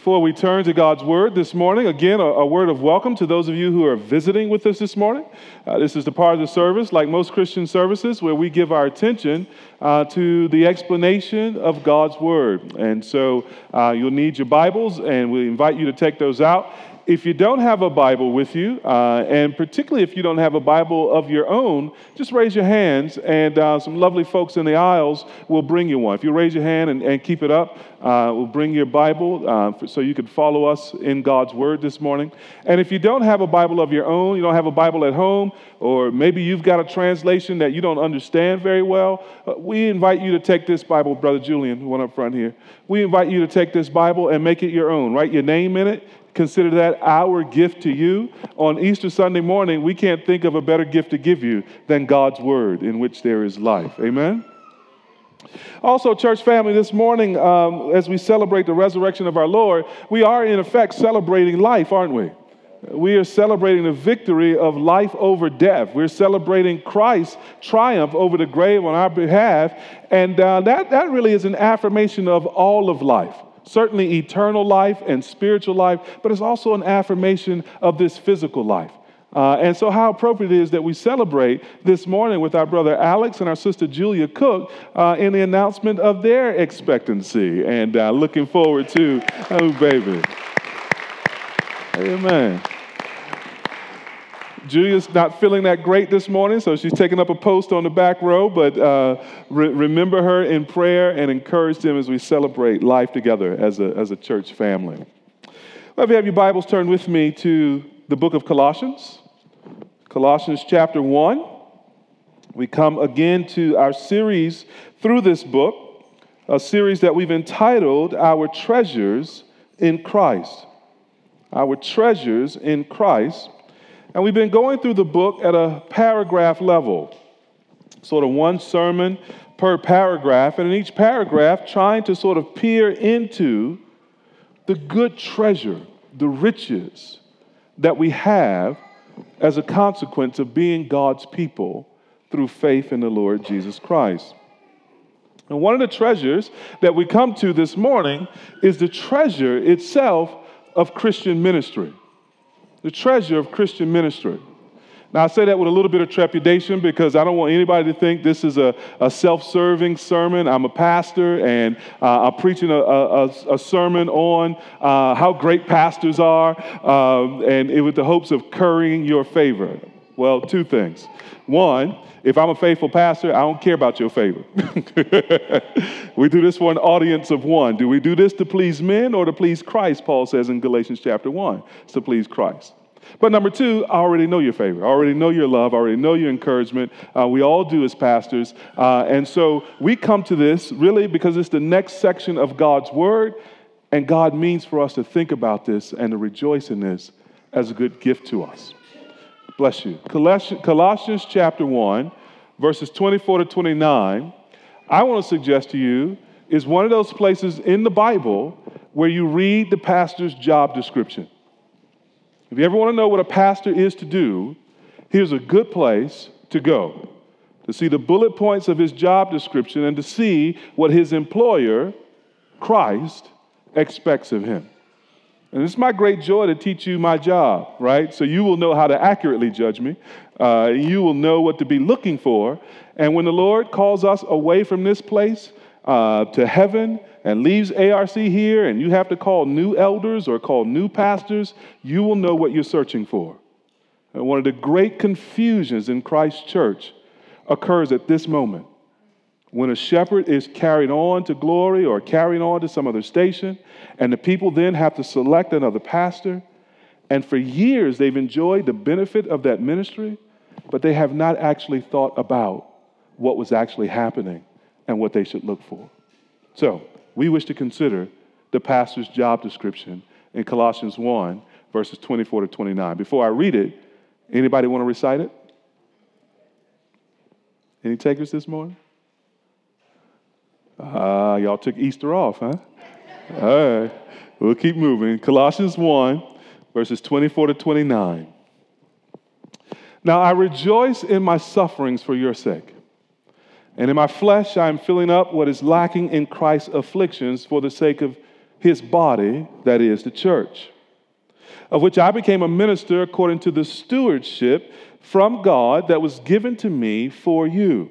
Before we turn to God's Word this morning, again, a, a word of welcome to those of you who are visiting with us this morning. Uh, this is the part of the service, like most Christian services, where we give our attention uh, to the explanation of God's Word. And so uh, you'll need your Bibles, and we invite you to take those out. If you don't have a Bible with you, uh, and particularly if you don't have a Bible of your own, just raise your hands, and uh, some lovely folks in the aisles will bring you one. If you raise your hand and, and keep it up, uh, we'll bring your Bible uh, for, so you can follow us in God's Word this morning. And if you don't have a Bible of your own, you don't have a Bible at home, or maybe you've got a translation that you don't understand very well, uh, we invite you to take this Bible, Brother Julian, one up front here. We invite you to take this Bible and make it your own. Write your name in it Consider that our gift to you. On Easter Sunday morning, we can't think of a better gift to give you than God's Word in which there is life. Amen? Also, church family, this morning, um, as we celebrate the resurrection of our Lord, we are in effect celebrating life, aren't we? We are celebrating the victory of life over death. We're celebrating Christ's triumph over the grave on our behalf. And uh, that, that really is an affirmation of all of life certainly eternal life and spiritual life, but it's also an affirmation of this physical life. Uh, and so, how appropriate it is that we celebrate this morning with our brother Alex and our sister Julia Cook uh, in the announcement of their expectancy. And uh, looking forward to, oh, baby. Amen. Julia's not feeling that great this morning, so she's taking up a post on the back row. But uh, re- remember her in prayer and encourage them as we celebrate life together as a, as a church family. Well, if you have your Bibles, turn with me to the book of Colossians, Colossians chapter 1. We come again to our series through this book, a series that we've entitled Our Treasures in Christ. Our Treasures in Christ. And we've been going through the book at a paragraph level, sort of one sermon per paragraph, and in each paragraph, trying to sort of peer into the good treasure, the riches that we have as a consequence of being God's people through faith in the Lord Jesus Christ. And one of the treasures that we come to this morning is the treasure itself of Christian ministry the treasure of Christian ministry. Now, I say that with a little bit of trepidation because I don't want anybody to think this is a, a self serving sermon. I'm a pastor and uh, I'm preaching a, a, a sermon on uh, how great pastors are, um, and it with the hopes of currying your favor. Well, two things. One, if I'm a faithful pastor, I don't care about your favor. we do this for an audience of one. Do we do this to please men or to please Christ? Paul says in Galatians chapter 1. It's to please Christ. But number two, I already know your favor. I already know your love. I already know your encouragement. Uh, we all do as pastors. Uh, and so we come to this really because it's the next section of God's word. And God means for us to think about this and to rejoice in this as a good gift to us. Bless you. Colossians chapter 1, verses 24 to 29, I want to suggest to you is one of those places in the Bible where you read the pastor's job description. If you ever want to know what a pastor is to do, here's a good place to go to see the bullet points of his job description and to see what his employer, Christ, expects of him. And it's my great joy to teach you my job, right? So you will know how to accurately judge me. Uh, you will know what to be looking for. And when the Lord calls us away from this place uh, to heaven and leaves ARC here, and you have to call new elders or call new pastors, you will know what you're searching for. And one of the great confusions in Christ's church occurs at this moment. When a shepherd is carried on to glory or carried on to some other station, and the people then have to select another pastor, and for years they've enjoyed the benefit of that ministry, but they have not actually thought about what was actually happening and what they should look for. So, we wish to consider the pastor's job description in Colossians 1, verses 24 to 29. Before I read it, anybody want to recite it? Any takers this morning? Ah, uh, y'all took Easter off, huh? All right, we'll keep moving. Colossians 1, verses 24 to 29. Now I rejoice in my sufferings for your sake. And in my flesh, I am filling up what is lacking in Christ's afflictions for the sake of his body, that is, the church, of which I became a minister according to the stewardship from God that was given to me for you,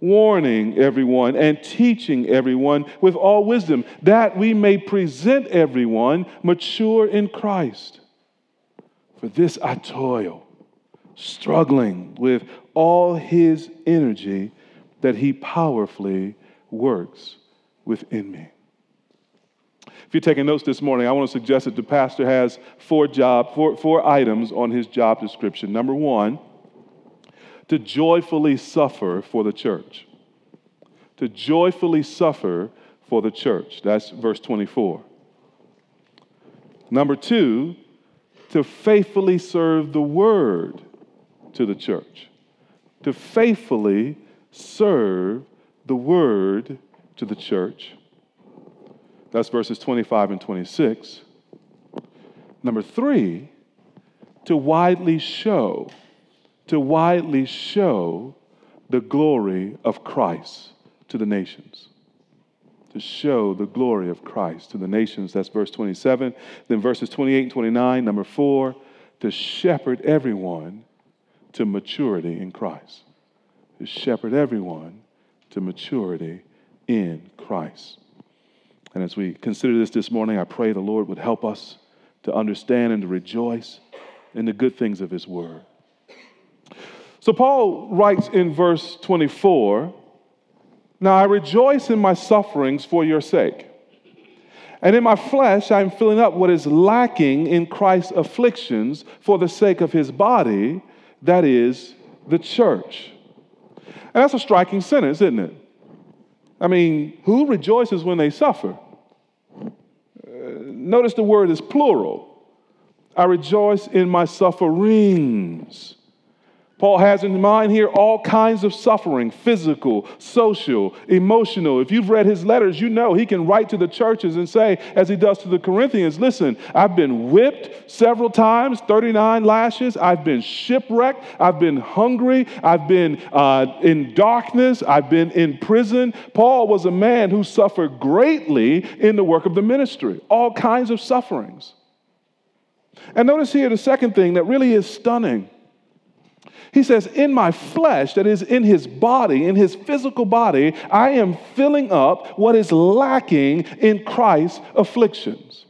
warning everyone and teaching everyone with all wisdom, that we may present everyone mature in Christ. For this I toil, struggling with all his energy that He powerfully works within me. If you're taking notes this morning, I want to suggest that the pastor has four job, four, four items on his job description. Number one, to joyfully suffer for the church. To joyfully suffer for the church. That's verse 24. Number two, to faithfully serve the word to the church. To faithfully serve the word to the church. That's verses 25 and 26. Number three, to widely show, to widely show the glory of Christ to the nations. To show the glory of Christ to the nations. That's verse 27. Then verses 28 and 29. Number four, to shepherd everyone to maturity in Christ to shepherd everyone to maturity in Christ. And as we consider this this morning, I pray the Lord would help us to understand and to rejoice in the good things of His Word. So, Paul writes in verse 24 Now I rejoice in my sufferings for your sake. And in my flesh, I am filling up what is lacking in Christ's afflictions for the sake of his body, that is, the church. And that's a striking sentence, isn't it? I mean, who rejoices when they suffer? Uh, notice the word is plural. I rejoice in my sufferings. Paul has in mind here all kinds of suffering physical, social, emotional. If you've read his letters, you know he can write to the churches and say, as he does to the Corinthians, listen, I've been whipped several times, 39 lashes. I've been shipwrecked. I've been hungry. I've been uh, in darkness. I've been in prison. Paul was a man who suffered greatly in the work of the ministry, all kinds of sufferings. And notice here the second thing that really is stunning he says, In my flesh, that is in his body, in his physical body, I am filling up what is lacking in Christ's afflictions.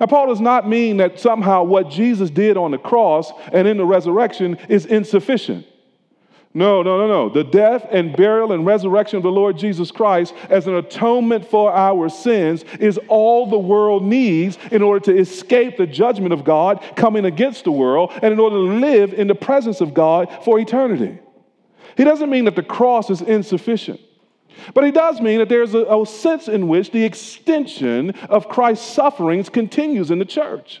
Now, Paul does not mean that somehow what Jesus did on the cross and in the resurrection is insufficient. No, no, no, no. The death and burial and resurrection of the Lord Jesus Christ as an atonement for our sins is all the world needs in order to escape the judgment of God coming against the world and in order to live in the presence of God for eternity. He doesn't mean that the cross is insufficient. But he does mean that there's a, a sense in which the extension of Christ's sufferings continues in the church.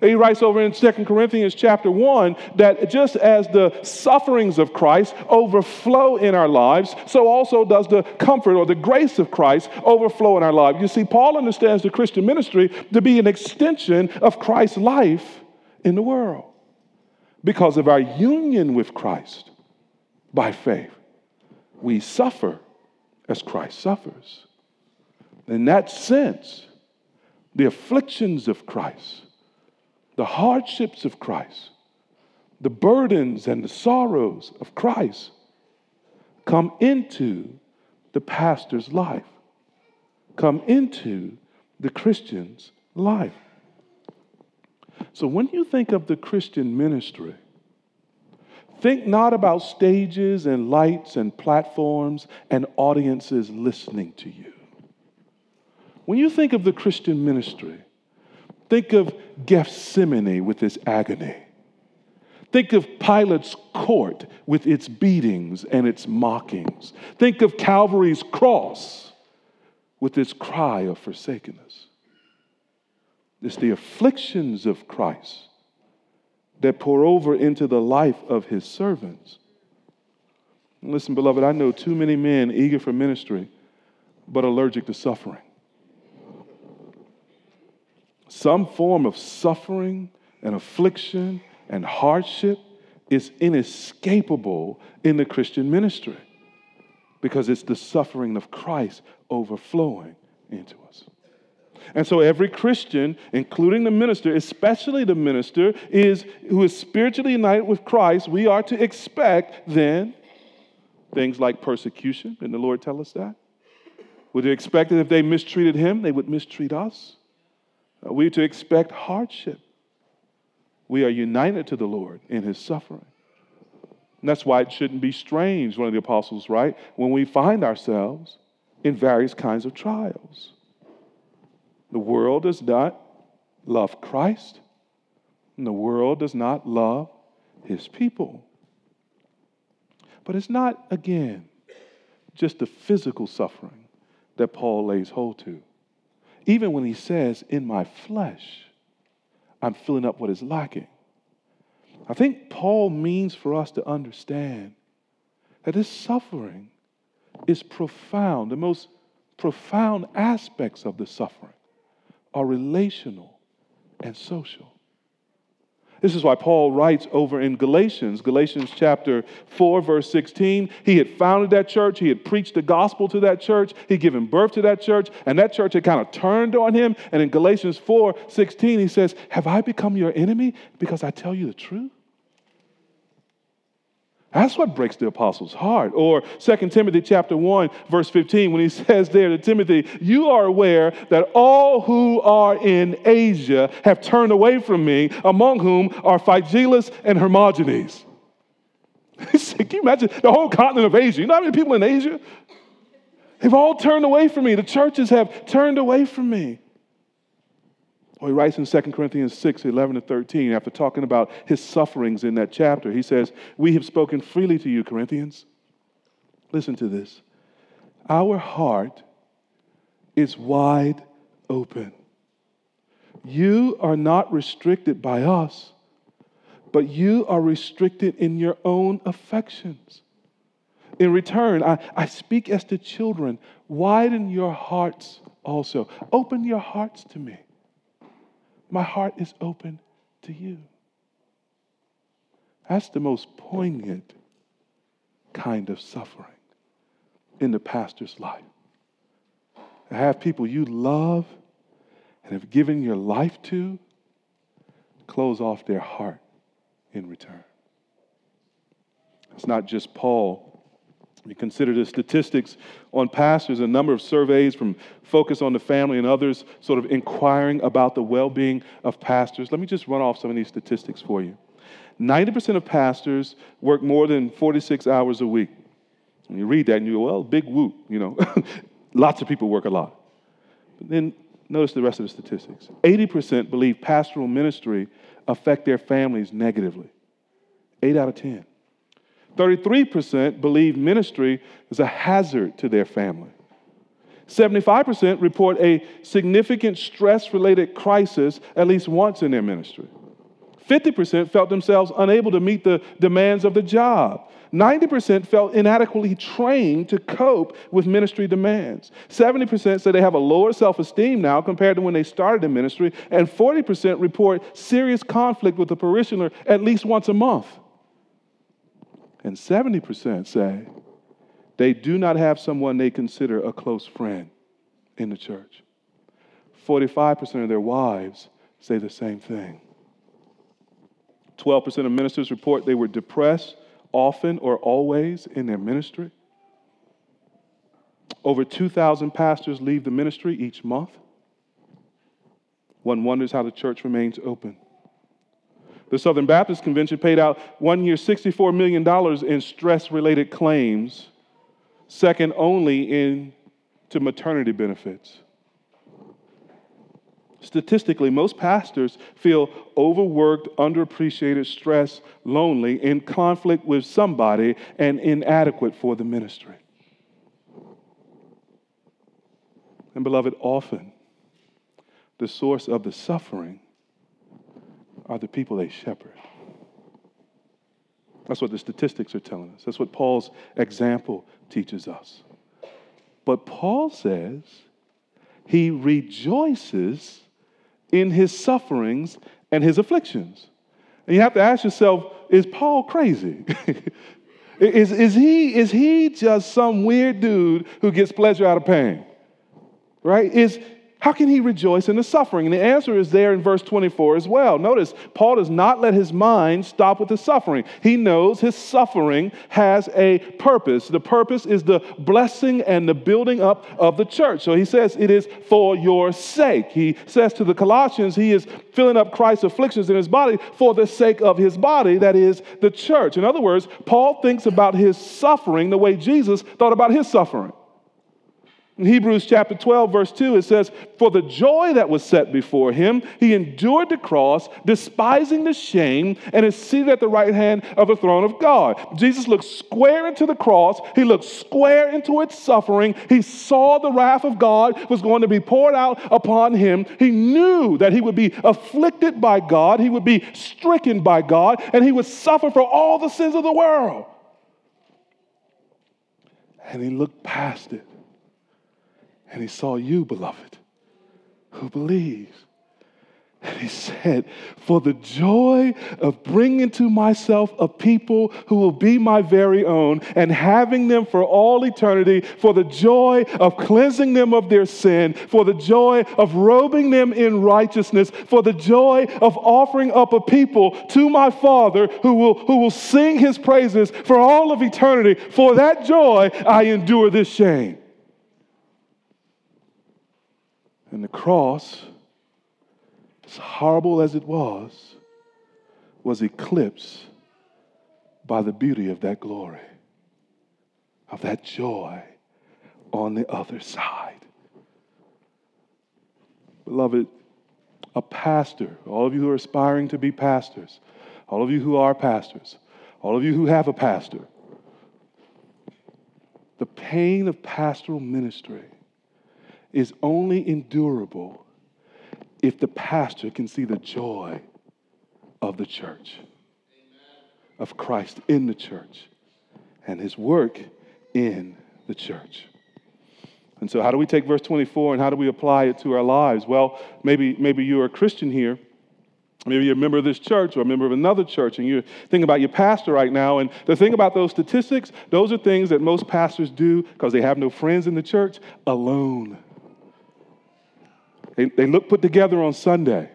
He writes over in 2 Corinthians chapter 1 that just as the sufferings of Christ overflow in our lives, so also does the comfort or the grace of Christ overflow in our lives. You see, Paul understands the Christian ministry to be an extension of Christ's life in the world because of our union with Christ by faith. We suffer as Christ suffers. In that sense, the afflictions of Christ the hardships of Christ, the burdens and the sorrows of Christ come into the pastor's life, come into the Christian's life. So when you think of the Christian ministry, think not about stages and lights and platforms and audiences listening to you. When you think of the Christian ministry, Think of Gethsemane with its agony. Think of Pilate's court with its beatings and its mockings. Think of Calvary's cross with its cry of forsakenness. It's the afflictions of Christ that pour over into the life of his servants. Listen, beloved, I know too many men eager for ministry, but allergic to suffering. Some form of suffering and affliction and hardship is inescapable in the Christian ministry because it's the suffering of Christ overflowing into us. And so every Christian, including the minister, especially the minister, is who is spiritually united with Christ, we are to expect then things like persecution. Didn't the Lord tell us that? Would they expect that if they mistreated him, they would mistreat us? Are we to expect hardship? We are united to the Lord in his suffering. And that's why it shouldn't be strange, one of the apostles, right? When we find ourselves in various kinds of trials. The world does not love Christ, and the world does not love his people. But it's not, again, just the physical suffering that Paul lays hold to. Even when he says, In my flesh, I'm filling up what is lacking. I think Paul means for us to understand that this suffering is profound. The most profound aspects of the suffering are relational and social. This is why Paul writes over in Galatians, Galatians chapter 4, verse 16. He had founded that church, he had preached the gospel to that church, he'd given birth to that church, and that church had kind of turned on him. And in Galatians 4, 16, he says, Have I become your enemy because I tell you the truth? That's what breaks the apostle's heart. Or 2 Timothy chapter 1, verse 15, when he says there to Timothy, You are aware that all who are in Asia have turned away from me, among whom are Phygelus and Hermogenes. Can you imagine the whole continent of Asia? You know how many people in Asia? They've all turned away from me. The churches have turned away from me. He writes in 2 Corinthians 6 11 to 13, after talking about his sufferings in that chapter, he says, We have spoken freely to you, Corinthians. Listen to this. Our heart is wide open. You are not restricted by us, but you are restricted in your own affections. In return, I, I speak as to children. Widen your hearts also. Open your hearts to me. My heart is open to you. That's the most poignant kind of suffering in the pastor's life. To have people you love and have given your life to close off their heart in return. It's not just Paul you consider the statistics on pastors, a number of surveys from Focus on the Family and others sort of inquiring about the well being of pastors. Let me just run off some of these statistics for you. 90% of pastors work more than 46 hours a week. And you read that and you go, well, big whoop, you know. Lots of people work a lot. But then notice the rest of the statistics 80% believe pastoral ministry affect their families negatively. 8 out of 10. 33% believe ministry is a hazard to their family. 75% report a significant stress related crisis at least once in their ministry. 50% felt themselves unable to meet the demands of the job. 90% felt inadequately trained to cope with ministry demands. 70% say they have a lower self esteem now compared to when they started in ministry. And 40% report serious conflict with the parishioner at least once a month. And 70% say they do not have someone they consider a close friend in the church. 45% of their wives say the same thing. 12% of ministers report they were depressed often or always in their ministry. Over 2,000 pastors leave the ministry each month. One wonders how the church remains open. The Southern Baptist Convention paid out one year $64 million in stress related claims, second only in to maternity benefits. Statistically, most pastors feel overworked, underappreciated, stressed, lonely, in conflict with somebody, and inadequate for the ministry. And, beloved, often the source of the suffering are the people they shepherd. That's what the statistics are telling us. That's what Paul's example teaches us. But Paul says he rejoices in his sufferings and his afflictions. And you have to ask yourself is Paul crazy? is, is, he, is he just some weird dude who gets pleasure out of pain? Right? Is, how can he rejoice in the suffering? And the answer is there in verse 24 as well. Notice, Paul does not let his mind stop with the suffering. He knows his suffering has a purpose. The purpose is the blessing and the building up of the church. So he says, It is for your sake. He says to the Colossians, He is filling up Christ's afflictions in his body for the sake of his body, that is the church. In other words, Paul thinks about his suffering the way Jesus thought about his suffering. In Hebrews chapter 12, verse 2, it says, For the joy that was set before him, he endured the cross, despising the shame, and is seated at the right hand of the throne of God. Jesus looked square into the cross, he looked square into its suffering. He saw the wrath of God was going to be poured out upon him. He knew that he would be afflicted by God, he would be stricken by God, and he would suffer for all the sins of the world. And he looked past it and he saw you, beloved, who believes. And he said, For the joy of bringing to myself a people who will be my very own and having them for all eternity, for the joy of cleansing them of their sin, for the joy of robing them in righteousness, for the joy of offering up a people to my Father who will, who will sing his praises for all of eternity. For that joy, I endure this shame. And the cross, as horrible as it was, was eclipsed by the beauty of that glory, of that joy on the other side. Beloved, a pastor, all of you who are aspiring to be pastors, all of you who are pastors, all of you who have a pastor, the pain of pastoral ministry is only endurable if the pastor can see the joy of the church, of Christ in the church, and his work in the church. And so, how do we take verse 24 and how do we apply it to our lives? Well, maybe, maybe you're a Christian here. Maybe you're a member of this church or a member of another church, and you're thinking about your pastor right now. And the thing about those statistics, those are things that most pastors do because they have no friends in the church alone. They, they look put together on Sunday.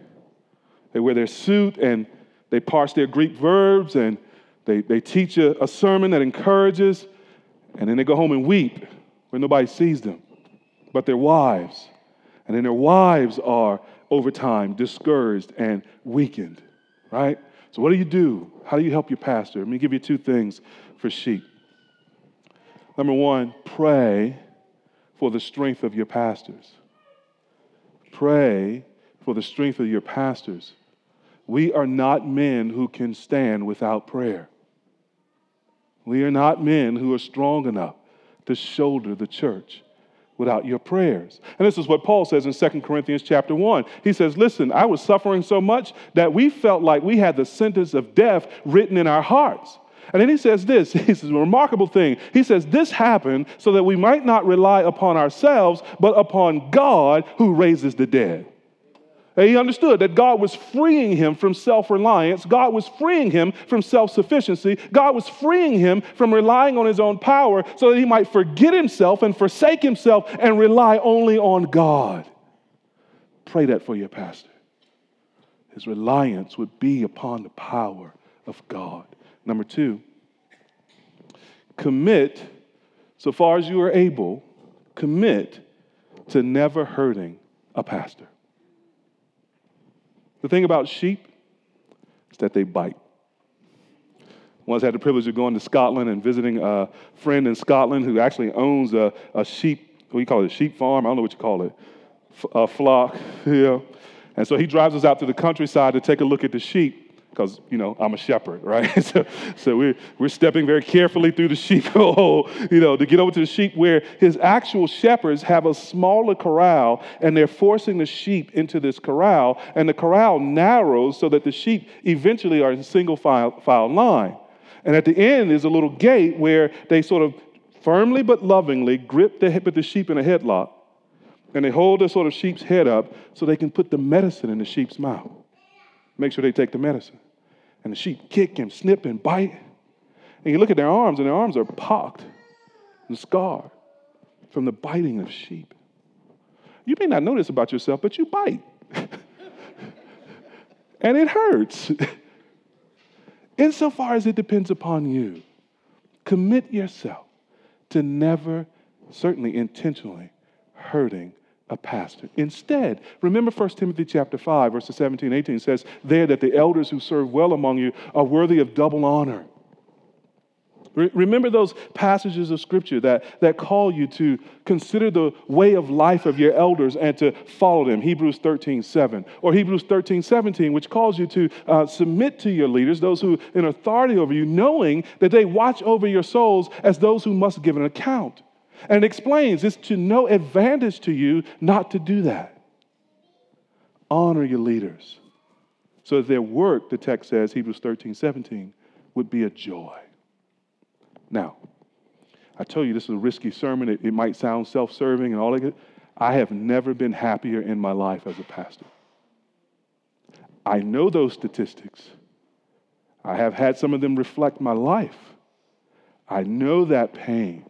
They wear their suit and they parse their Greek verbs and they, they teach a, a sermon that encourages, and then they go home and weep when nobody sees them but their wives. And then their wives are, over time, discouraged and weakened, right? So, what do you do? How do you help your pastor? Let me give you two things for sheep. Number one, pray for the strength of your pastors. Pray for the strength of your pastors. We are not men who can stand without prayer. We are not men who are strong enough to shoulder the church without your prayers. And this is what Paul says in 2 Corinthians chapter 1. He says, Listen, I was suffering so much that we felt like we had the sentence of death written in our hearts. And then he says this, he says a remarkable thing. He says, This happened so that we might not rely upon ourselves, but upon God who raises the dead. And he understood that God was freeing him from self reliance. God was freeing him from self sufficiency. God was freeing him from relying on his own power so that he might forget himself and forsake himself and rely only on God. Pray that for your pastor. His reliance would be upon the power of God. Number two, commit, so far as you are able, commit to never hurting a pastor. The thing about sheep is that they bite. Once I had the privilege of going to Scotland and visiting a friend in Scotland who actually owns a, a sheep, what do you call it, a sheep farm? I don't know what you call it, a flock, yeah. And so he drives us out to the countryside to take a look at the sheep because you know I'm a shepherd, right? so, so we're we're stepping very carefully through the sheep hole, you know, to get over to the sheep where his actual shepherds have a smaller corral and they're forcing the sheep into this corral, and the corral narrows so that the sheep eventually are in single file, file line. And at the end is a little gate where they sort of firmly but lovingly grip the hip of the sheep in a headlock and they hold the sort of sheep's head up so they can put the medicine in the sheep's mouth. Make sure they take the medicine. And the sheep kick and snip and bite. And you look at their arms, and their arms are pocked and scarred from the biting of sheep. You may not know this about yourself, but you bite. and it hurts. Insofar as it depends upon you, commit yourself to never, certainly intentionally, hurting a pastor. Instead, remember 1 Timothy chapter 5, verses 17 18 says there that the elders who serve well among you are worthy of double honor. Re- remember those passages of scripture that, that call you to consider the way of life of your elders and to follow them. Hebrews 13, 7. Or Hebrews 13, 17, which calls you to uh, submit to your leaders, those who in authority over you, knowing that they watch over your souls as those who must give an account. And it explains it's to no advantage to you not to do that. Honor your leaders. So that their work, the text says, Hebrews 13, 17, would be a joy. Now, I tell you, this is a risky sermon. It, it might sound self serving and all that. I have never been happier in my life as a pastor. I know those statistics. I have had some of them reflect my life. I know that pain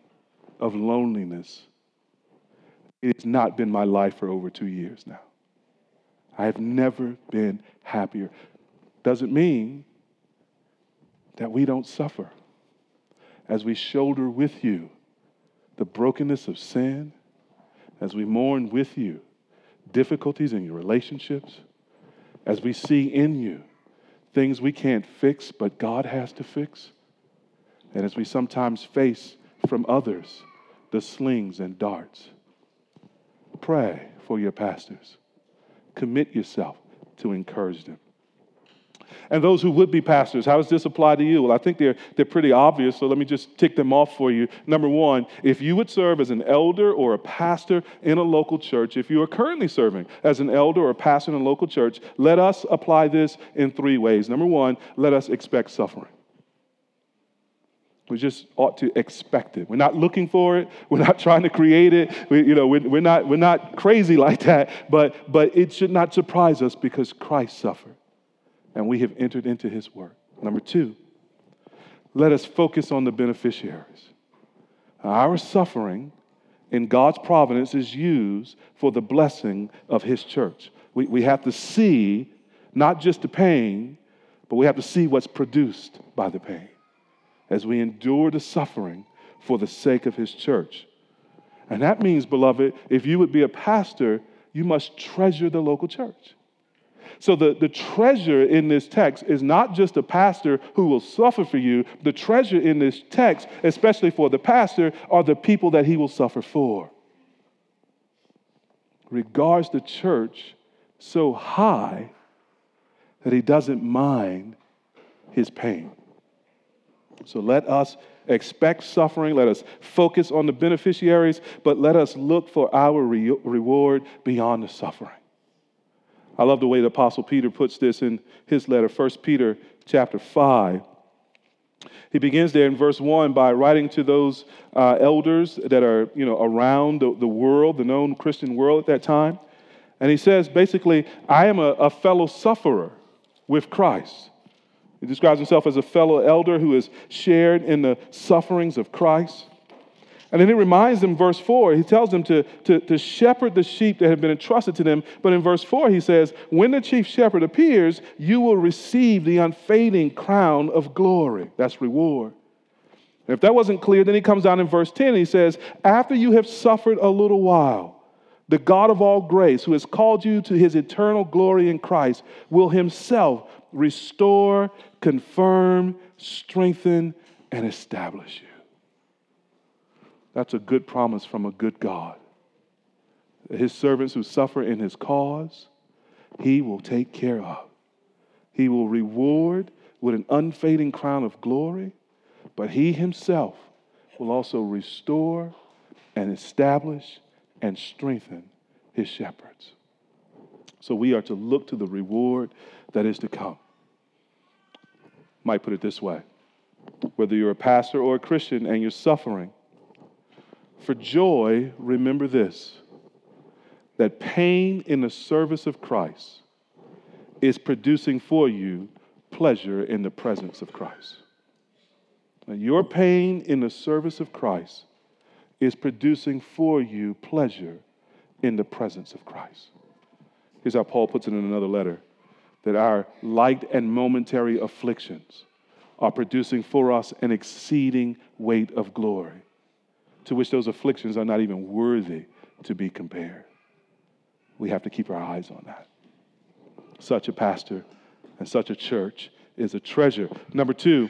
of loneliness. It has not been my life for over two years now. I have never been happier. Doesn't mean that we don't suffer as we shoulder with you the brokenness of sin, as we mourn with you difficulties in your relationships, as we see in you things we can't fix but God has to fix, and as we sometimes face from others the slings and darts. Pray for your pastors. Commit yourself to encourage them. And those who would be pastors, how does this apply to you? Well, I think they're, they're pretty obvious, so let me just tick them off for you. Number one, if you would serve as an elder or a pastor in a local church, if you are currently serving as an elder or a pastor in a local church, let us apply this in three ways. Number one, let us expect suffering. We just ought to expect it. We're not looking for it. We're not trying to create it. We, you know, we're, we're, not, we're not crazy like that, but, but it should not surprise us because Christ suffered and we have entered into his work. Number two, let us focus on the beneficiaries. Our suffering in God's providence is used for the blessing of his church. We, we have to see not just the pain, but we have to see what's produced by the pain as we endure the suffering for the sake of his church. And that means, beloved, if you would be a pastor, you must treasure the local church. So, the, the treasure in this text is not just a pastor who will suffer for you. The treasure in this text, especially for the pastor, are the people that he will suffer for. Regards the church so high that he doesn't mind his pain. So let us expect suffering. Let us focus on the beneficiaries, but let us look for our re- reward beyond the suffering. I love the way the Apostle Peter puts this in his letter, 1 Peter chapter 5. He begins there in verse 1 by writing to those uh, elders that are you know, around the, the world, the known Christian world at that time. And he says, basically, I am a, a fellow sufferer with Christ. He describes himself as a fellow elder who has shared in the sufferings of Christ. And then he reminds them, verse 4, he tells them to, to, to shepherd the sheep that have been entrusted to them. But in verse 4, he says, When the chief shepherd appears, you will receive the unfading crown of glory. That's reward. And if that wasn't clear, then he comes down in verse 10 and he says, After you have suffered a little while, the God of all grace, who has called you to his eternal glory in Christ, will himself restore, confirm, strengthen, and establish you. That's a good promise from a good God. His servants who suffer in his cause, he will take care of. He will reward with an unfading crown of glory, but he himself will also restore and establish and strengthen his shepherds. So we are to look to the reward that is to come. Might put it this way whether you're a pastor or a Christian and you're suffering, for joy, remember this that pain in the service of Christ is producing for you pleasure in the presence of Christ. Now, your pain in the service of Christ is producing for you pleasure in the presence of Christ. Here's how Paul puts it in another letter that our light and momentary afflictions are producing for us an exceeding weight of glory, to which those afflictions are not even worthy to be compared. We have to keep our eyes on that. Such a pastor and such a church is a treasure. Number two,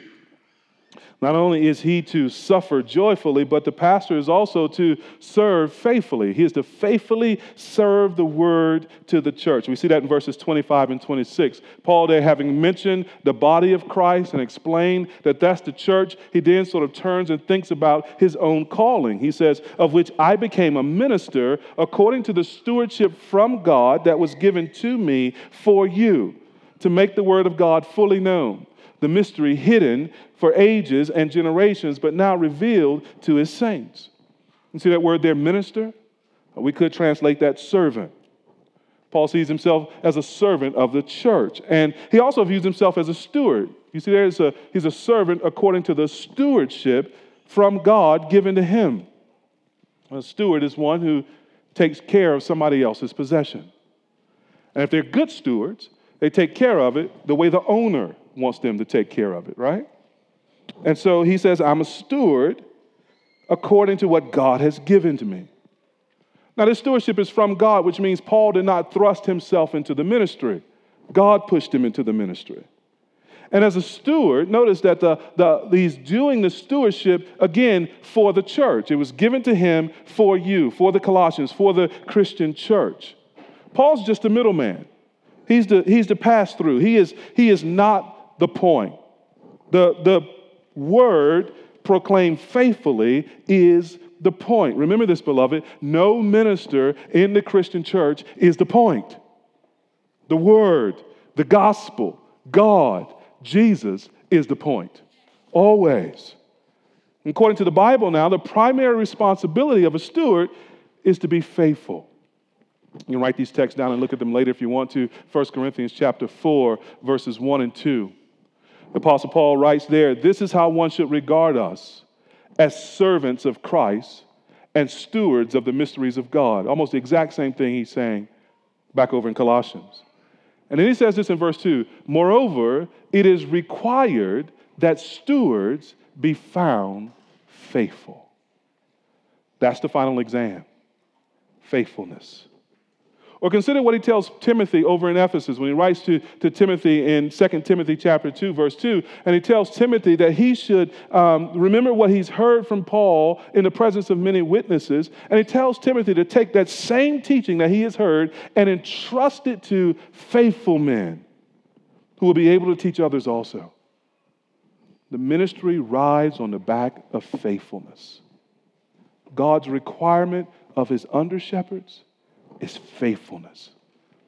not only is he to suffer joyfully, but the pastor is also to serve faithfully. He is to faithfully serve the word to the church. We see that in verses 25 and 26. Paul, there having mentioned the body of Christ and explained that that's the church, he then sort of turns and thinks about his own calling. He says, Of which I became a minister according to the stewardship from God that was given to me for you, to make the word of God fully known the mystery hidden for ages and generations, but now revealed to his saints. You see that word there, minister? Uh, we could translate that servant. Paul sees himself as a servant of the church. And he also views himself as a steward. You see, there's a, he's a servant according to the stewardship from God given to him. A steward is one who takes care of somebody else's possession. And if they're good stewards, they take care of it the way the owner wants them to take care of it, right? And so he says, I'm a steward according to what God has given to me. Now, this stewardship is from God, which means Paul did not thrust himself into the ministry. God pushed him into the ministry. And as a steward, notice that the, the, he's doing the stewardship again for the church. It was given to him for you, for the Colossians, for the Christian church. Paul's just a middleman. He's the, he's the pass through. He is, he is not the point. The, the word proclaimed faithfully is the point. Remember this, beloved. No minister in the Christian church is the point. The word, the gospel, God, Jesus is the point. Always. According to the Bible now, the primary responsibility of a steward is to be faithful. You can write these texts down and look at them later if you want to. 1 Corinthians chapter 4, verses 1 and 2. Apostle Paul writes there, This is how one should regard us as servants of Christ and stewards of the mysteries of God. Almost the exact same thing he's saying back over in Colossians. And then he says this in verse 2 Moreover, it is required that stewards be found faithful. That's the final exam faithfulness. Or consider what he tells Timothy over in Ephesus when he writes to, to Timothy in 2 Timothy chapter 2, verse 2. And he tells Timothy that he should um, remember what he's heard from Paul in the presence of many witnesses. And he tells Timothy to take that same teaching that he has heard and entrust it to faithful men who will be able to teach others also. The ministry rides on the back of faithfulness. God's requirement of his under shepherds is faithfulness.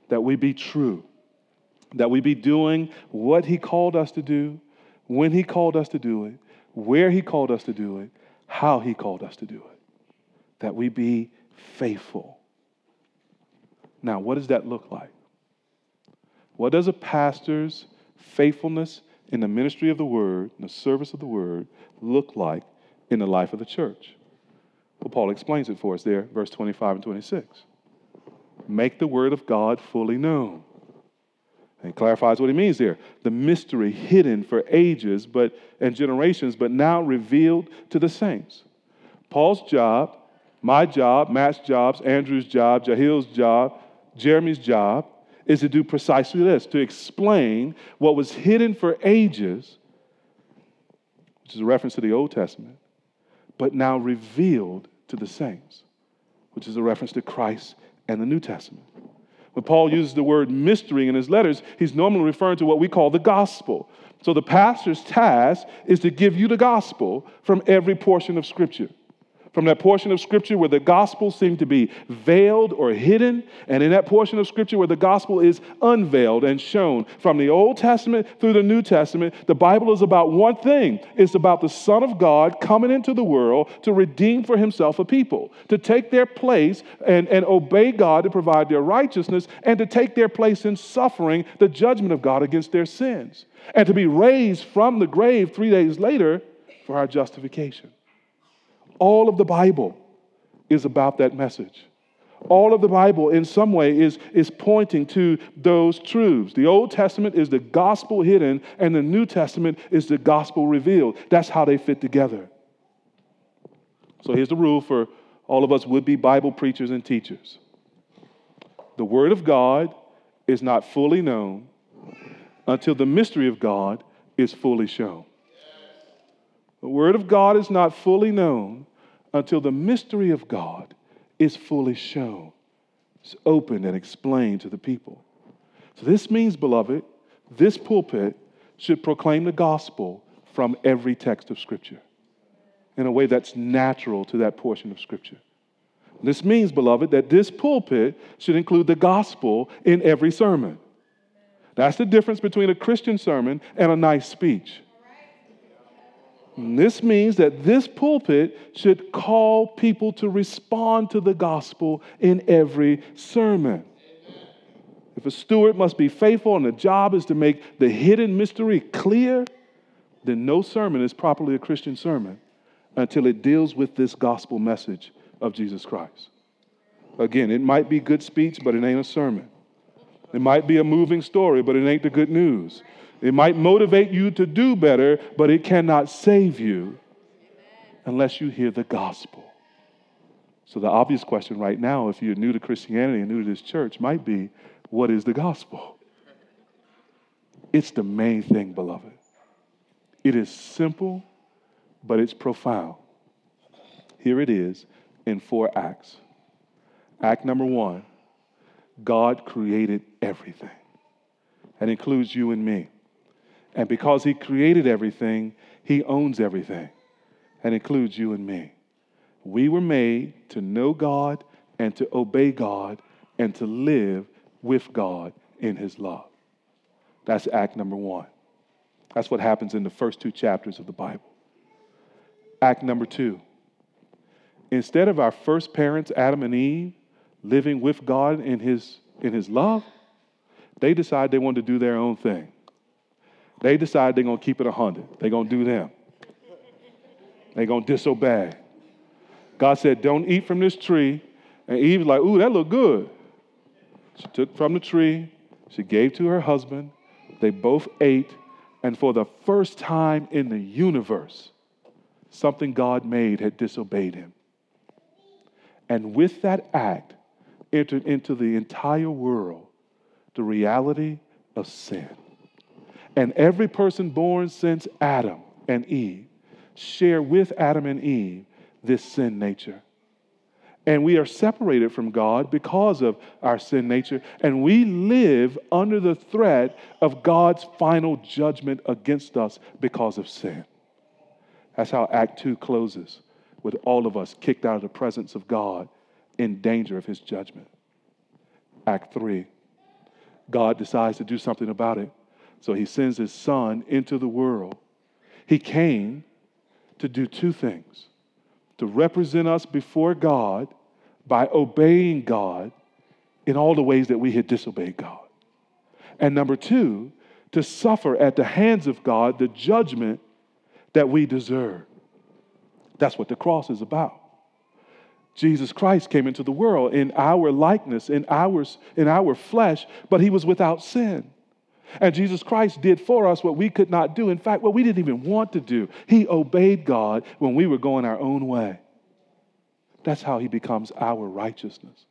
That we be true, that we be doing what He called us to do, when He called us to do it, where He called us to do it, how He called us to do it. That we be faithful. Now, what does that look like? What does a pastor's faithfulness in the ministry of the word, in the service of the word, look like in the life of the church? Well, Paul explains it for us there, verse 25 and 26 make the word of God fully known. And clarifies what he means there. The mystery hidden for ages but and generations, but now revealed to the saints. Paul's job, my job, Matt's job, Andrew's job, Jahil's job, Jeremy's job is to do precisely this to explain what was hidden for ages, which is a reference to the Old Testament, but now revealed to the saints, which is a reference to Christ and the New Testament. When Paul uses the word mystery in his letters, he's normally referring to what we call the gospel. So the pastor's task is to give you the gospel from every portion of Scripture. From that portion of Scripture where the gospel seemed to be veiled or hidden, and in that portion of Scripture where the gospel is unveiled and shown. From the Old Testament through the New Testament, the Bible is about one thing it's about the Son of God coming into the world to redeem for himself a people, to take their place and, and obey God to provide their righteousness, and to take their place in suffering the judgment of God against their sins, and to be raised from the grave three days later for our justification. All of the Bible is about that message. All of the Bible, in some way, is, is pointing to those truths. The Old Testament is the gospel hidden, and the New Testament is the gospel revealed. That's how they fit together. So here's the rule for all of us would be Bible preachers and teachers the Word of God is not fully known until the mystery of God is fully shown. The Word of God is not fully known until the mystery of God is fully shown. It's opened and explained to the people. So, this means, beloved, this pulpit should proclaim the gospel from every text of Scripture in a way that's natural to that portion of Scripture. This means, beloved, that this pulpit should include the gospel in every sermon. That's the difference between a Christian sermon and a nice speech. And this means that this pulpit should call people to respond to the gospel in every sermon. If a steward must be faithful and the job is to make the hidden mystery clear, then no sermon is properly a Christian sermon until it deals with this gospel message of Jesus Christ. Again, it might be good speech, but it ain't a sermon. It might be a moving story, but it ain't the good news. It might motivate you to do better, but it cannot save you unless you hear the gospel. So, the obvious question right now, if you're new to Christianity and new to this church, might be what is the gospel? It's the main thing, beloved. It is simple, but it's profound. Here it is in four acts. Act number one God created everything. That includes you and me. And because He created everything, He owns everything. and includes you and me. We were made to know God and to obey God and to live with God in His love. That's act number one. That's what happens in the first two chapters of the Bible. Act number two. Instead of our first parents, Adam and Eve, living with God in His, in his love, they decide they want to do their own thing. They decide they're going to keep it 100. They're going to do them. They're going to disobey. God said, Don't eat from this tree. And Eve's like, Ooh, that look good. She took from the tree, she gave to her husband. They both ate. And for the first time in the universe, something God made had disobeyed him. And with that act, entered into the entire world the reality of sin. And every person born since Adam and Eve share with Adam and Eve this sin nature. And we are separated from God because of our sin nature, and we live under the threat of God's final judgment against us because of sin. That's how Act 2 closes, with all of us kicked out of the presence of God in danger of his judgment. Act 3, God decides to do something about it. So he sends his son into the world. He came to do two things to represent us before God by obeying God in all the ways that we had disobeyed God. And number two, to suffer at the hands of God the judgment that we deserve. That's what the cross is about. Jesus Christ came into the world in our likeness, in, ours, in our flesh, but he was without sin. And Jesus Christ did for us what we could not do. In fact, what we didn't even want to do. He obeyed God when we were going our own way. That's how he becomes our righteousness.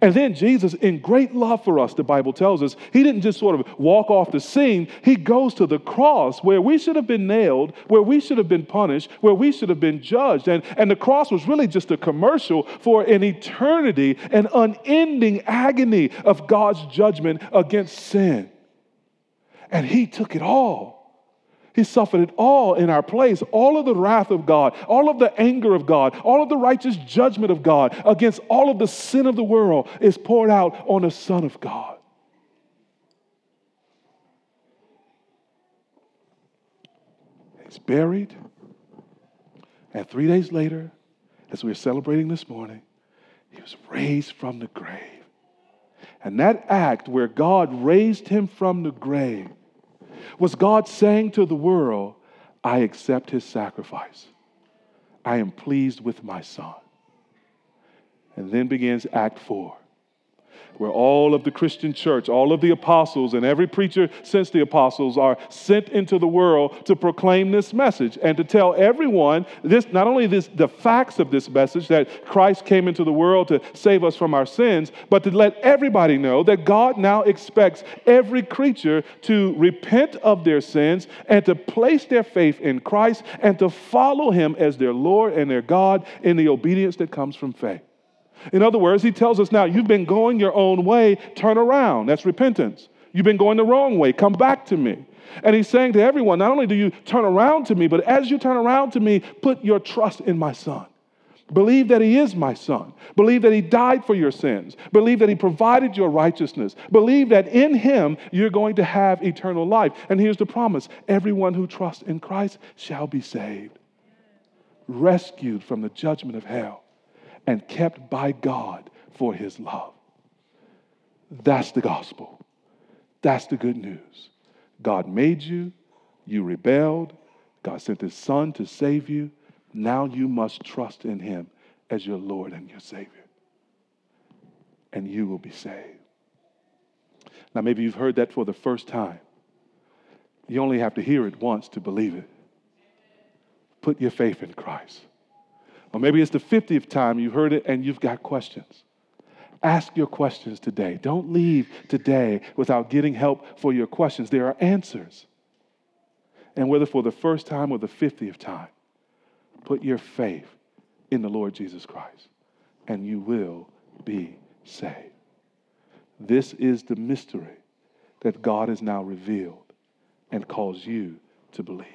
And then Jesus, in great love for us, the Bible tells us, he didn't just sort of walk off the scene. He goes to the cross where we should have been nailed, where we should have been punished, where we should have been judged. And, and the cross was really just a commercial for an eternity, an unending agony of God's judgment against sin. And he took it all. He suffered it all in our place. All of the wrath of God, all of the anger of God, all of the righteous judgment of God against all of the sin of the world is poured out on the Son of God. He's buried. And three days later, as we are celebrating this morning, he was raised from the grave. And that act where God raised him from the grave was God saying to the world, I accept his sacrifice. I am pleased with my son. And then begins Act 4 where all of the Christian church, all of the apostles, and every preacher since the apostles are sent into the world to proclaim this message and to tell everyone this not only this the facts of this message that Christ came into the world to save us from our sins, but to let everybody know that God now expects every creature to repent of their sins and to place their faith in Christ and to follow him as their Lord and their God in the obedience that comes from faith. In other words, he tells us now, you've been going your own way, turn around. That's repentance. You've been going the wrong way, come back to me. And he's saying to everyone, not only do you turn around to me, but as you turn around to me, put your trust in my son. Believe that he is my son. Believe that he died for your sins. Believe that he provided your righteousness. Believe that in him you're going to have eternal life. And here's the promise everyone who trusts in Christ shall be saved, rescued from the judgment of hell and kept by God for his love. That's the gospel. That's the good news. God made you, you rebelled, God sent his son to save you. Now you must trust in him as your Lord and your Savior. And you will be saved. Now, maybe you've heard that for the first time. You only have to hear it once to believe it. Put your faith in Christ. Or maybe it's the 50th time you heard it and you've got questions. Ask your questions today. Don't leave today without getting help for your questions. There are answers. And whether for the first time or the 50th time, put your faith in the Lord Jesus Christ and you will be saved. This is the mystery that God has now revealed and calls you to believe.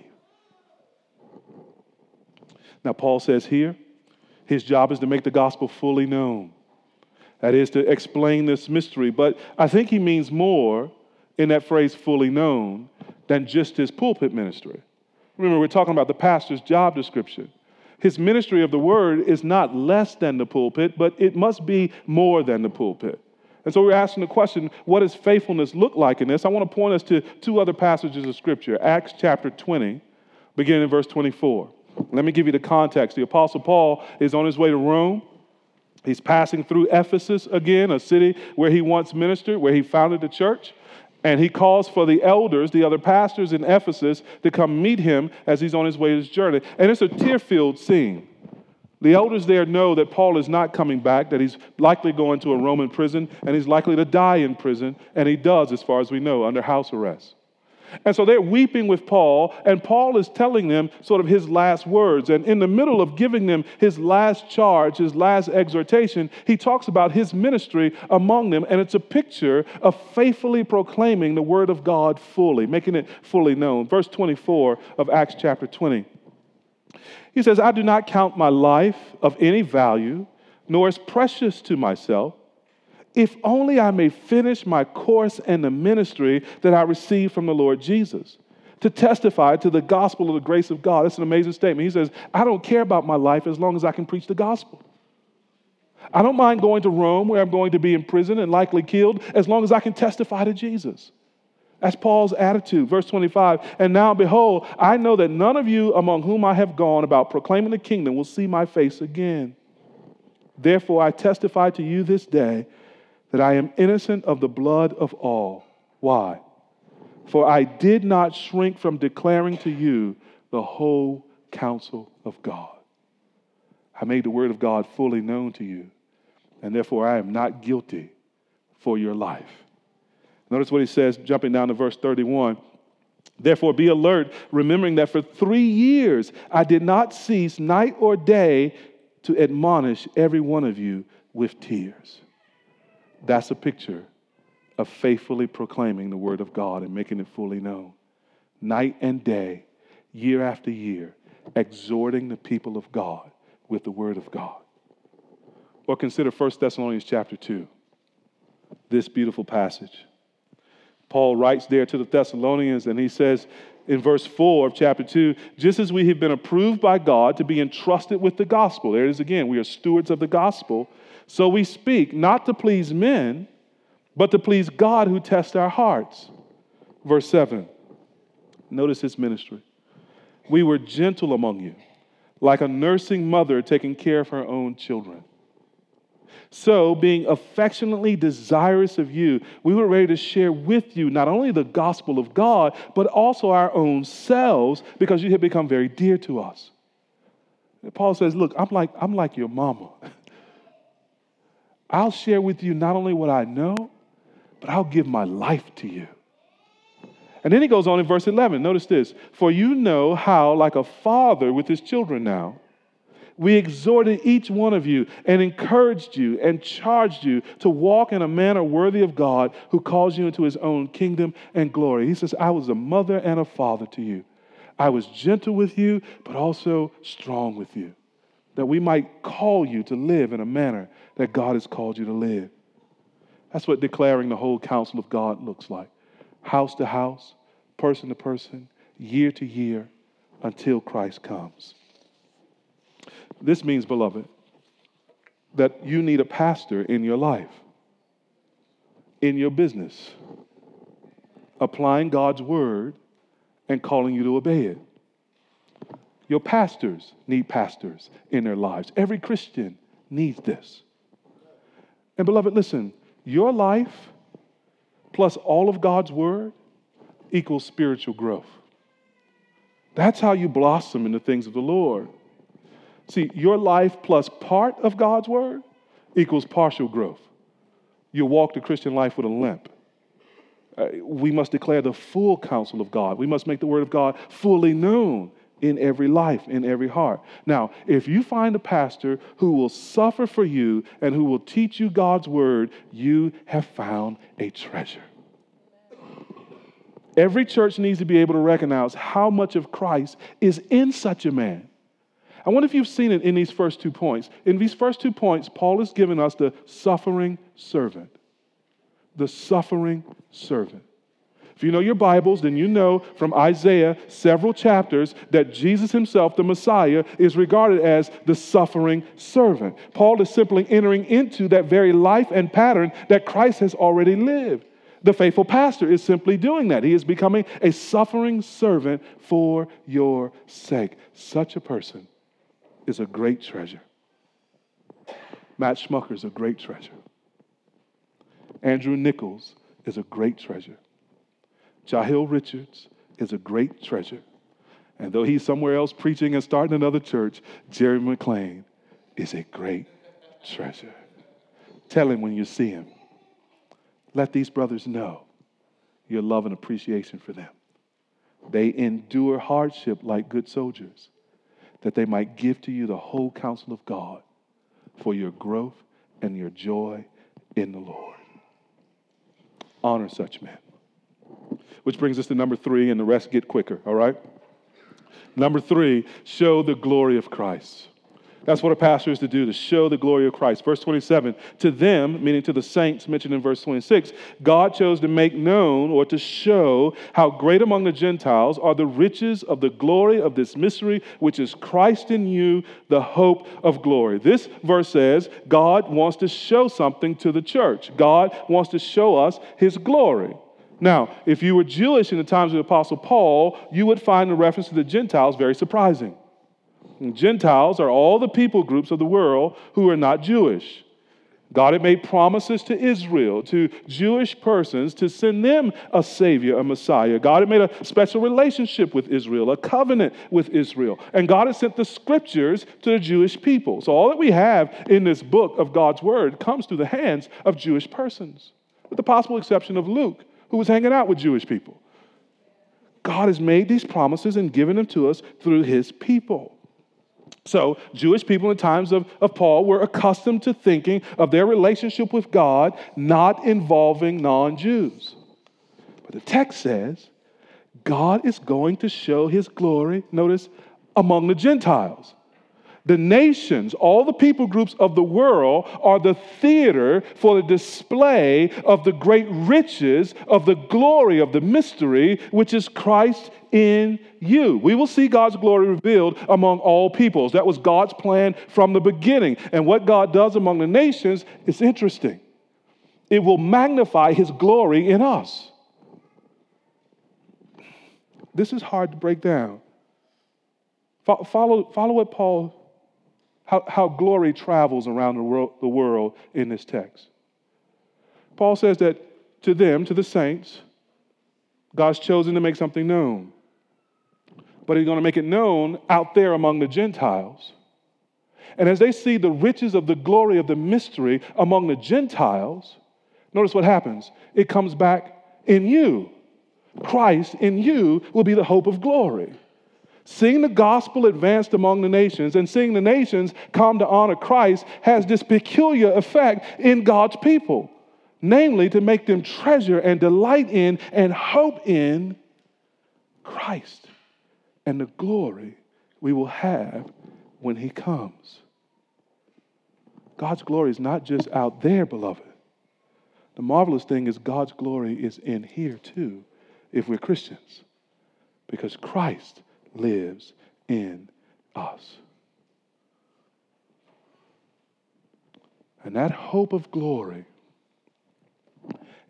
Now, Paul says here, his job is to make the gospel fully known. That is to explain this mystery. But I think he means more in that phrase fully known than just his pulpit ministry. Remember, we're talking about the pastor's job description. His ministry of the word is not less than the pulpit, but it must be more than the pulpit. And so we're asking the question what does faithfulness look like in this? I want to point us to two other passages of Scripture Acts chapter 20, beginning in verse 24. Let me give you the context. The Apostle Paul is on his way to Rome. He's passing through Ephesus again, a city where he once ministered, where he founded a church. And he calls for the elders, the other pastors in Ephesus, to come meet him as he's on his way to his journey. And it's a tear filled scene. The elders there know that Paul is not coming back, that he's likely going to a Roman prison, and he's likely to die in prison. And he does, as far as we know, under house arrest. And so they're weeping with Paul, and Paul is telling them sort of his last words. And in the middle of giving them his last charge, his last exhortation, he talks about his ministry among them. And it's a picture of faithfully proclaiming the word of God fully, making it fully known. Verse 24 of Acts chapter 20. He says, I do not count my life of any value, nor as precious to myself if only I may finish my course and the ministry that I received from the Lord Jesus to testify to the gospel of the grace of God. That's an amazing statement. He says, I don't care about my life as long as I can preach the gospel. I don't mind going to Rome where I'm going to be in prison and likely killed as long as I can testify to Jesus. That's Paul's attitude. Verse 25, and now behold, I know that none of you among whom I have gone about proclaiming the kingdom will see my face again. Therefore, I testify to you this day that I am innocent of the blood of all. Why? For I did not shrink from declaring to you the whole counsel of God. I made the word of God fully known to you, and therefore I am not guilty for your life. Notice what he says, jumping down to verse 31. Therefore, be alert, remembering that for three years I did not cease night or day to admonish every one of you with tears. That's a picture of faithfully proclaiming the word of God and making it fully known. Night and day, year after year, exhorting the people of God with the word of God. Or consider 1 Thessalonians chapter 2, this beautiful passage. Paul writes there to the Thessalonians, and he says in verse 4 of chapter 2 just as we have been approved by God to be entrusted with the gospel, there it is again, we are stewards of the gospel, so we speak not to please men, but to please God who tests our hearts. Verse 7. Notice his ministry. We were gentle among you, like a nursing mother taking care of her own children. So, being affectionately desirous of you, we were ready to share with you not only the gospel of God, but also our own selves because you had become very dear to us. Paul says, Look, I'm like, I'm like your mama. I'll share with you not only what I know, but I'll give my life to you. And then he goes on in verse 11. Notice this For you know how, like a father with his children now, we exhorted each one of you and encouraged you and charged you to walk in a manner worthy of God who calls you into his own kingdom and glory. He says, I was a mother and a father to you. I was gentle with you, but also strong with you, that we might call you to live in a manner that God has called you to live. That's what declaring the whole counsel of God looks like house to house, person to person, year to year, until Christ comes. This means, beloved, that you need a pastor in your life, in your business, applying God's word and calling you to obey it. Your pastors need pastors in their lives. Every Christian needs this. And, beloved, listen, your life plus all of God's word equals spiritual growth. That's how you blossom in the things of the Lord. See, your life plus part of God's word equals partial growth. You walk the Christian life with a limp. Uh, we must declare the full counsel of God. We must make the word of God fully known in every life, in every heart. Now, if you find a pastor who will suffer for you and who will teach you God's word, you have found a treasure. Every church needs to be able to recognize how much of Christ is in such a man. I wonder if you've seen it in these first two points. In these first two points, Paul has given us the suffering servant. The suffering servant. If you know your Bibles, then you know from Isaiah several chapters that Jesus himself, the Messiah, is regarded as the suffering servant. Paul is simply entering into that very life and pattern that Christ has already lived. The faithful pastor is simply doing that. He is becoming a suffering servant for your sake. Such a person is a great treasure. Matt Schmucker is a great treasure. Andrew Nichols is a great treasure. Jahil Richards is a great treasure. And though he's somewhere else preaching and starting another church, Jerry McLean is a great treasure. Tell him when you see him. Let these brothers know your love and appreciation for them. They endure hardship like good soldiers, that they might give to you the whole counsel of God for your growth and your joy in the Lord. Honor such men. Which brings us to number three, and the rest get quicker, all right? Number three, show the glory of Christ. That's what a pastor is to do, to show the glory of Christ. Verse 27 To them, meaning to the saints mentioned in verse 26, God chose to make known or to show how great among the Gentiles are the riches of the glory of this mystery, which is Christ in you, the hope of glory. This verse says God wants to show something to the church, God wants to show us his glory. Now, if you were Jewish in the times of the Apostle Paul, you would find the reference to the Gentiles very surprising. Gentiles are all the people groups of the world who are not Jewish. God had made promises to Israel, to Jewish persons, to send them a Savior, a Messiah. God had made a special relationship with Israel, a covenant with Israel. And God had sent the scriptures to the Jewish people. So all that we have in this book of God's Word comes through the hands of Jewish persons, with the possible exception of Luke, who was hanging out with Jewish people. God has made these promises and given them to us through His people. So, Jewish people in times of, of Paul were accustomed to thinking of their relationship with God not involving non Jews. But the text says God is going to show his glory, notice, among the Gentiles. The nations, all the people groups of the world, are the theater for the display of the great riches of the glory of the mystery, which is Christ in you. We will see God's glory revealed among all peoples. That was God's plan from the beginning. And what God does among the nations is interesting, it will magnify his glory in us. This is hard to break down. Follow, follow what Paul, how, how glory travels around the world, the world in this text. Paul says that to them, to the saints, God's chosen to make something known. But he's going to make it known out there among the Gentiles. And as they see the riches of the glory of the mystery among the Gentiles, notice what happens. It comes back in you. Christ in you will be the hope of glory. Seeing the gospel advanced among the nations and seeing the nations come to honor Christ has this peculiar effect in God's people, namely to make them treasure and delight in and hope in Christ and the glory we will have when He comes. God's glory is not just out there, beloved. The marvelous thing is God's glory is in here too if we're Christians because Christ lives in us. And that hope of glory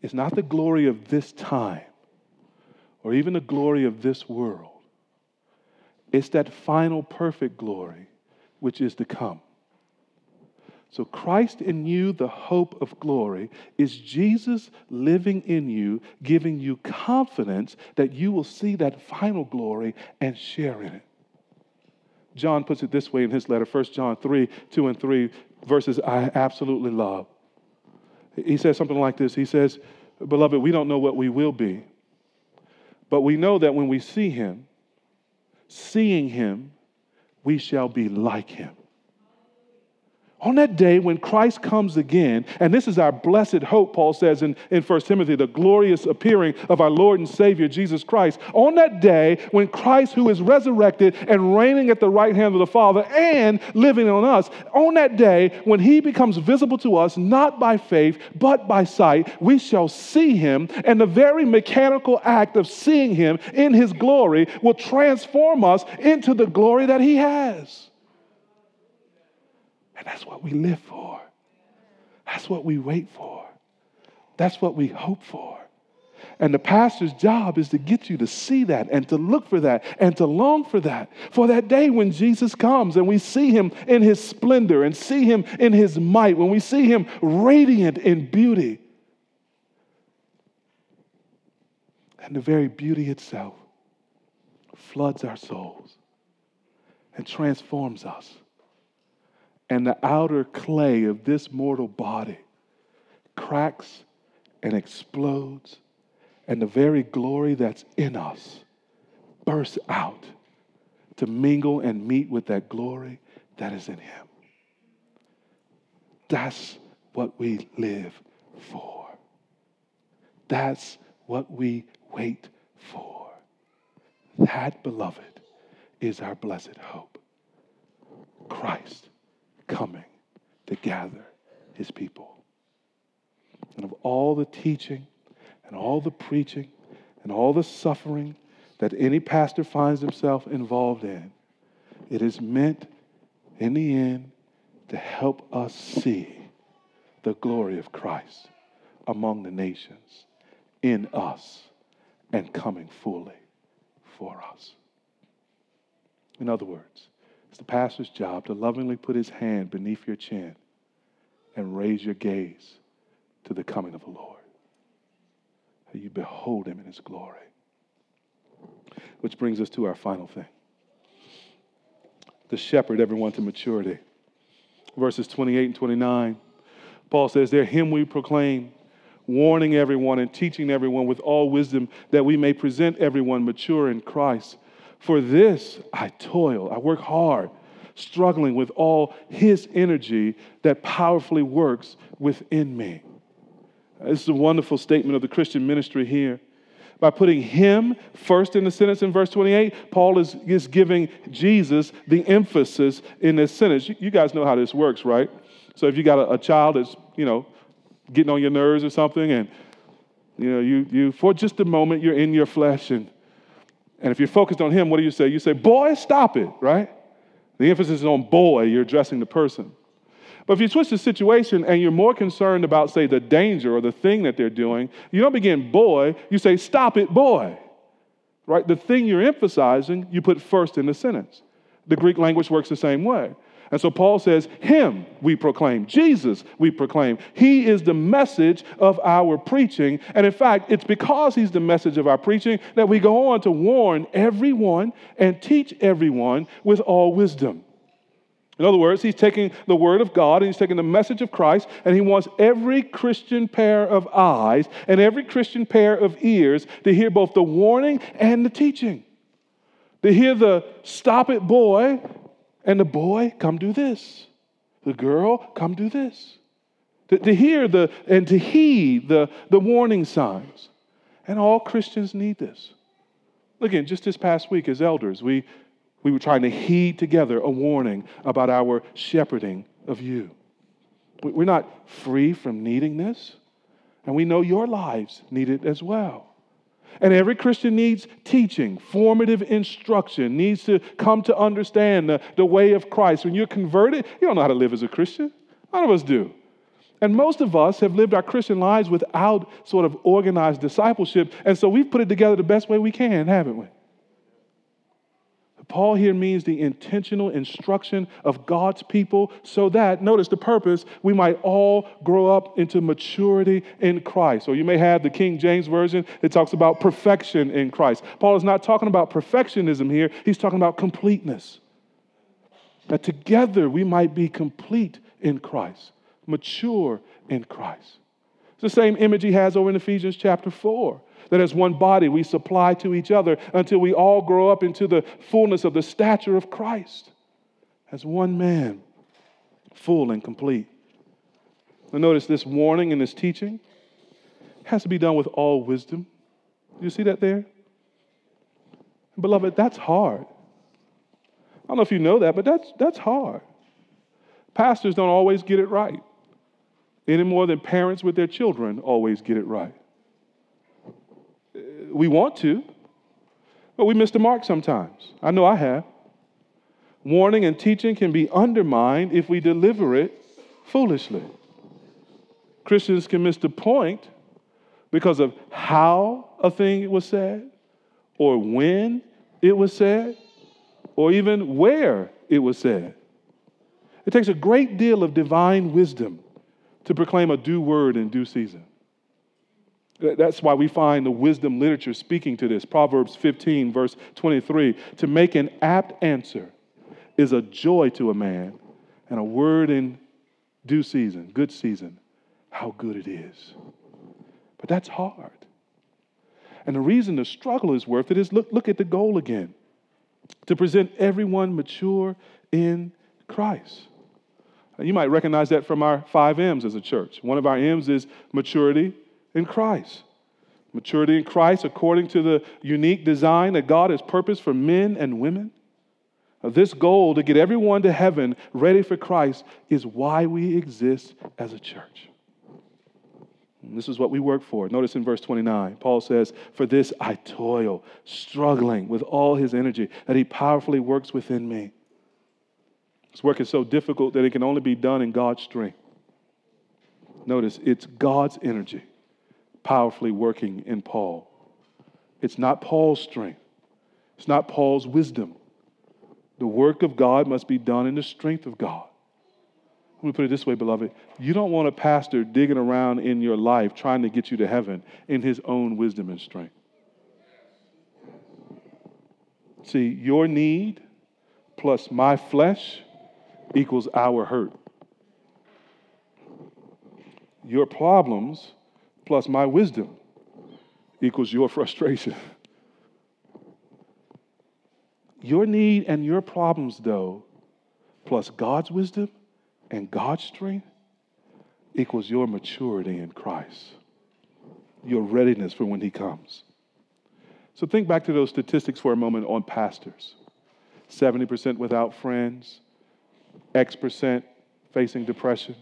is not the glory of this time or even the glory of this world. It's that final perfect glory which is to come. So, Christ in you, the hope of glory, is Jesus living in you, giving you confidence that you will see that final glory and share in it. John puts it this way in his letter, 1 John 3 2 and 3, verses I absolutely love. He says something like this He says, Beloved, we don't know what we will be, but we know that when we see him, seeing him, we shall be like him on that day when Christ comes again, and this is our blessed hope, Paul says in, in 1 Timothy, the glorious appearing of our Lord and Savior Jesus Christ. On that day when Christ, who is resurrected and reigning at the right hand of the Father and living on us, on that day when he becomes visible to us, not by faith, but by sight, we shall see him, and the very mechanical act of seeing him in his glory will transform us into the glory that he has. And that's what we live for. That's what we wait for. That's what we hope for. And the pastor's job is to get you to see that and to look for that and to long for that. For that day when Jesus comes and we see him in his splendor and see him in his might, when we see him radiant in beauty. And the very beauty itself floods our souls and transforms us and the outer clay of this mortal body cracks and explodes, and the very glory that's in us bursts out to mingle and meet with that glory that is in Him. That's what we live for. That's what we wait for. That, beloved, is our blessed hope. Christ coming to gather his people. And of all the teaching and all the preaching and all the suffering that any pastor finds himself involved in, it is meant in the end to help us see the glory of Christ among the nations, in us, and coming fully for us. In other words, it's the pastor's job to lovingly put his hand beneath your chin and raise your gaze to the coming of the Lord. That you behold him in his glory. Which brings us to our final thing the shepherd everyone to maturity. Verses 28 and 29. Paul says, There him we proclaim, warning everyone and teaching everyone with all wisdom, that we may present everyone mature in Christ. For this I toil, I work hard, struggling with all His energy that powerfully works within me. This is a wonderful statement of the Christian ministry here. By putting him first in the sentence in verse 28, Paul is, is giving Jesus the emphasis in this sentence. You, you guys know how this works, right? So if you got a, a child that's, you know, getting on your nerves or something, and you know, you, you for just a moment you're in your flesh, and and if you're focused on him, what do you say? You say, boy, stop it, right? The emphasis is on boy, you're addressing the person. But if you switch the situation and you're more concerned about, say, the danger or the thing that they're doing, you don't begin boy, you say, stop it, boy. Right? The thing you're emphasizing, you put first in the sentence. The Greek language works the same way. And so Paul says, Him we proclaim, Jesus we proclaim. He is the message of our preaching. And in fact, it's because He's the message of our preaching that we go on to warn everyone and teach everyone with all wisdom. In other words, he's taking the word of God and he's taking the message of Christ, and he wants every Christian pair of eyes and every Christian pair of ears to hear both the warning and the teaching. To hear the stop it, boy, and the boy, come do this. The girl, come do this. To, to hear the and to heed the, the warning signs. And all Christians need this. Again, just this past week as elders, we we were trying to heed together a warning about our shepherding of you. We're not free from needing this, and we know your lives need it as well. And every Christian needs teaching, formative instruction, needs to come to understand the, the way of Christ. When you're converted, you don't know how to live as a Christian. None of us do. And most of us have lived our Christian lives without sort of organized discipleship. And so we've put it together the best way we can, haven't we? Paul here means the intentional instruction of God's people so that, notice the purpose, we might all grow up into maturity in Christ. Or you may have the King James Version that talks about perfection in Christ. Paul is not talking about perfectionism here, he's talking about completeness. That together we might be complete in Christ, mature in Christ. It's the same image he has over in Ephesians chapter 4 that as one body we supply to each other until we all grow up into the fullness of the stature of Christ as one man, full and complete. Now, notice this warning and this teaching has to be done with all wisdom. Do you see that there? Beloved, that's hard. I don't know if you know that, but that's, that's hard. Pastors don't always get it right, any more than parents with their children always get it right we want to, but we miss the mark sometimes. I know I have. Warning and teaching can be undermined if we deliver it foolishly. Christians can miss the point because of how a thing was said, or when it was said, or even where it was said. It takes a great deal of divine wisdom to proclaim a due word in due season. That's why we find the wisdom literature speaking to this. Proverbs 15, verse 23 To make an apt answer is a joy to a man, and a word in due season, good season, how good it is. But that's hard. And the reason the struggle is worth it is look, look at the goal again to present everyone mature in Christ. You might recognize that from our five M's as a church. One of our M's is maturity, in Christ. Maturity in Christ according to the unique design that God has purposed for men and women. This goal to get everyone to heaven ready for Christ is why we exist as a church. And this is what we work for. Notice in verse 29, Paul says, For this I toil, struggling with all his energy, that he powerfully works within me. This work is so difficult that it can only be done in God's strength. Notice, it's God's energy powerfully working in Paul. It's not Paul's strength, it's not Paul's wisdom. The work of God must be done in the strength of God. Let me put it this way, beloved. You don't want a pastor digging around in your life trying to get you to heaven in his own wisdom and strength. See, your need plus my flesh equals our hurt. Your problems plus my wisdom equals your frustration. Your need and your problems, though, plus God's wisdom and God's strength equals your maturity in Christ, your readiness for when He comes. So think back to those statistics for a moment on pastors 70% without friends, X percent facing depression,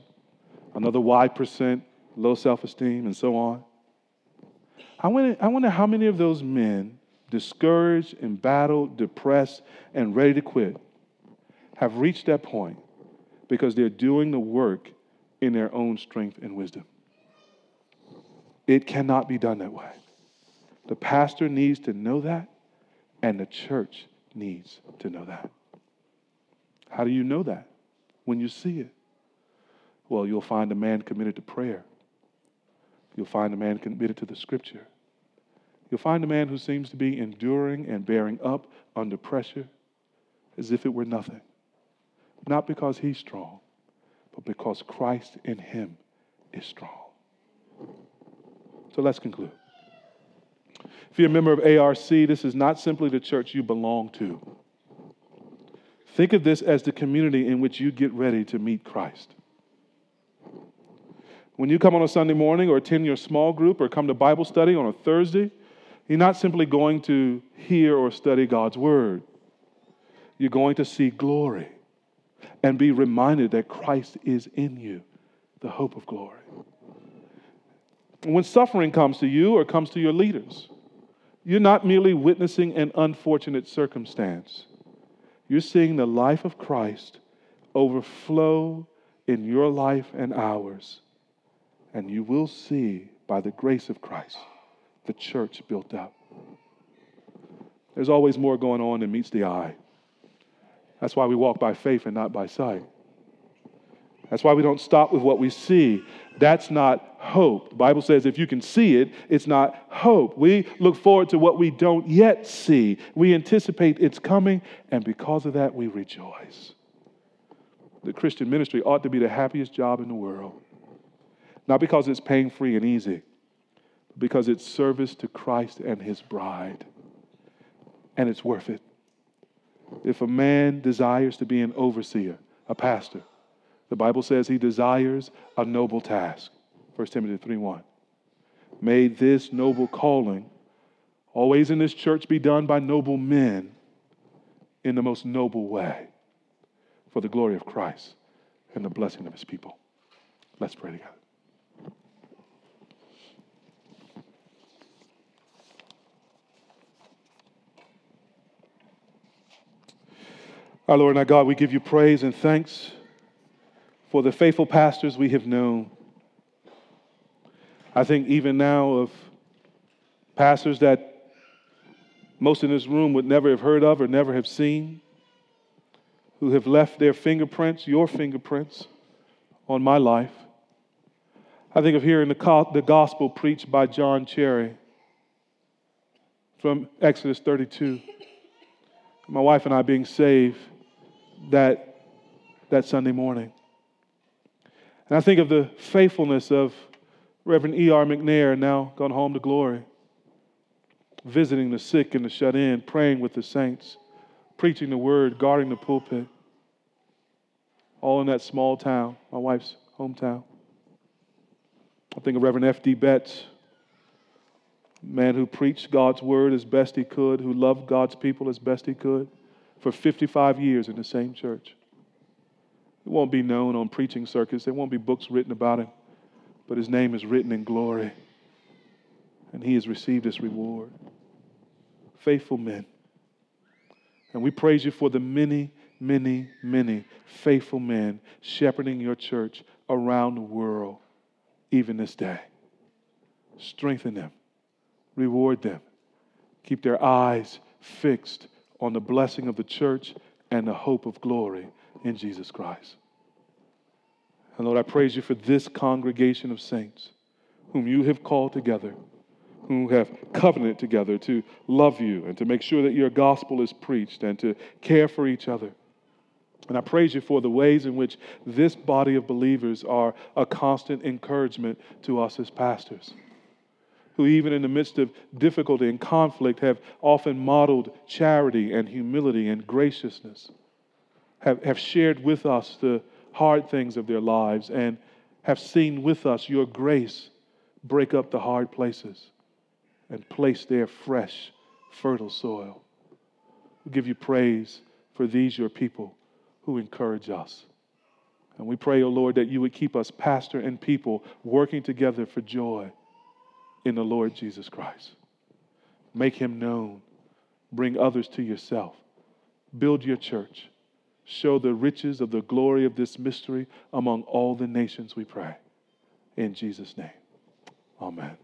another Y percent low self esteem, and so on. I wonder, I wonder how many of those men, discouraged, embattled, depressed, and ready to quit, have reached that point because they're doing the work in their own strength and wisdom. It cannot be done that way. The pastor needs to know that, and the church needs to know that. How do you know that? When you see it. Well, you'll find a man committed to prayer. You'll find a man committed to the scripture. You'll find a man who seems to be enduring and bearing up under pressure as if it were nothing. Not because he's strong, but because Christ in him is strong. So let's conclude. If you're a member of ARC, this is not simply the church you belong to. Think of this as the community in which you get ready to meet Christ. When you come on a Sunday morning or attend your small group or come to Bible study on a Thursday, you're not simply going to hear or study God's Word. You're going to see glory and be reminded that Christ is in you, the hope of glory. When suffering comes to you or comes to your leaders, you're not merely witnessing an unfortunate circumstance. You're seeing the life of Christ overflow in your life and ours. And you will see, by the grace of Christ, the church built up. There's always more going on than meets the eye. That's why we walk by faith and not by sight. That's why we don't stop with what we see. That's not hope. The Bible says if you can see it, it's not hope. We look forward to what we don't yet see. We anticipate its coming, and because of that, we rejoice. The Christian ministry ought to be the happiest job in the world. Not because it's pain free and easy, but because it's service to Christ and his bride. And it's worth it. If a man desires to be an overseer, a pastor, the Bible says he desires a noble task. 1 Timothy 3 1. May this noble calling always in this church be done by noble men in the most noble way for the glory of Christ and the blessing of his people. Let's pray together. Our Lord and our God, we give you praise and thanks for the faithful pastors we have known. I think even now of pastors that most in this room would never have heard of or never have seen, who have left their fingerprints, your fingerprints, on my life. I think of hearing the, the gospel preached by John Cherry from Exodus 32. My wife and I being saved that, that Sunday morning. And I think of the faithfulness of Reverend E.R. McNair, now gone home to glory, visiting the sick and the shut in, praying with the saints, preaching the word, guarding the pulpit, all in that small town, my wife's hometown. I think of Reverend F.D. Betts, man who preached God's word as best he could, who loved God's people as best he could for 55 years in the same church. It won't be known on preaching circuits, there won't be books written about him, but his name is written in glory, and he has received his reward. Faithful men. And we praise you for the many, many, many faithful men shepherding your church around the world, even this day. Strengthen them, reward them, keep their eyes fixed on the blessing of the church and the hope of glory in Jesus Christ. And Lord, I praise you for this congregation of saints whom you have called together, who have covenanted together to love you and to make sure that your gospel is preached and to care for each other. And I praise you for the ways in which this body of believers are a constant encouragement to us as pastors, who, even in the midst of difficulty and conflict, have often modeled charity and humility and graciousness have, have shared with us the hard things of their lives and have seen with us your grace break up the hard places and place there fresh, fertile soil. We give you praise for these, your people, who encourage us. And we pray, O oh Lord, that you would keep us, pastor and people, working together for joy in the Lord Jesus Christ. Make him known. Bring others to yourself. Build your church. Show the riches of the glory of this mystery among all the nations, we pray. In Jesus' name, amen.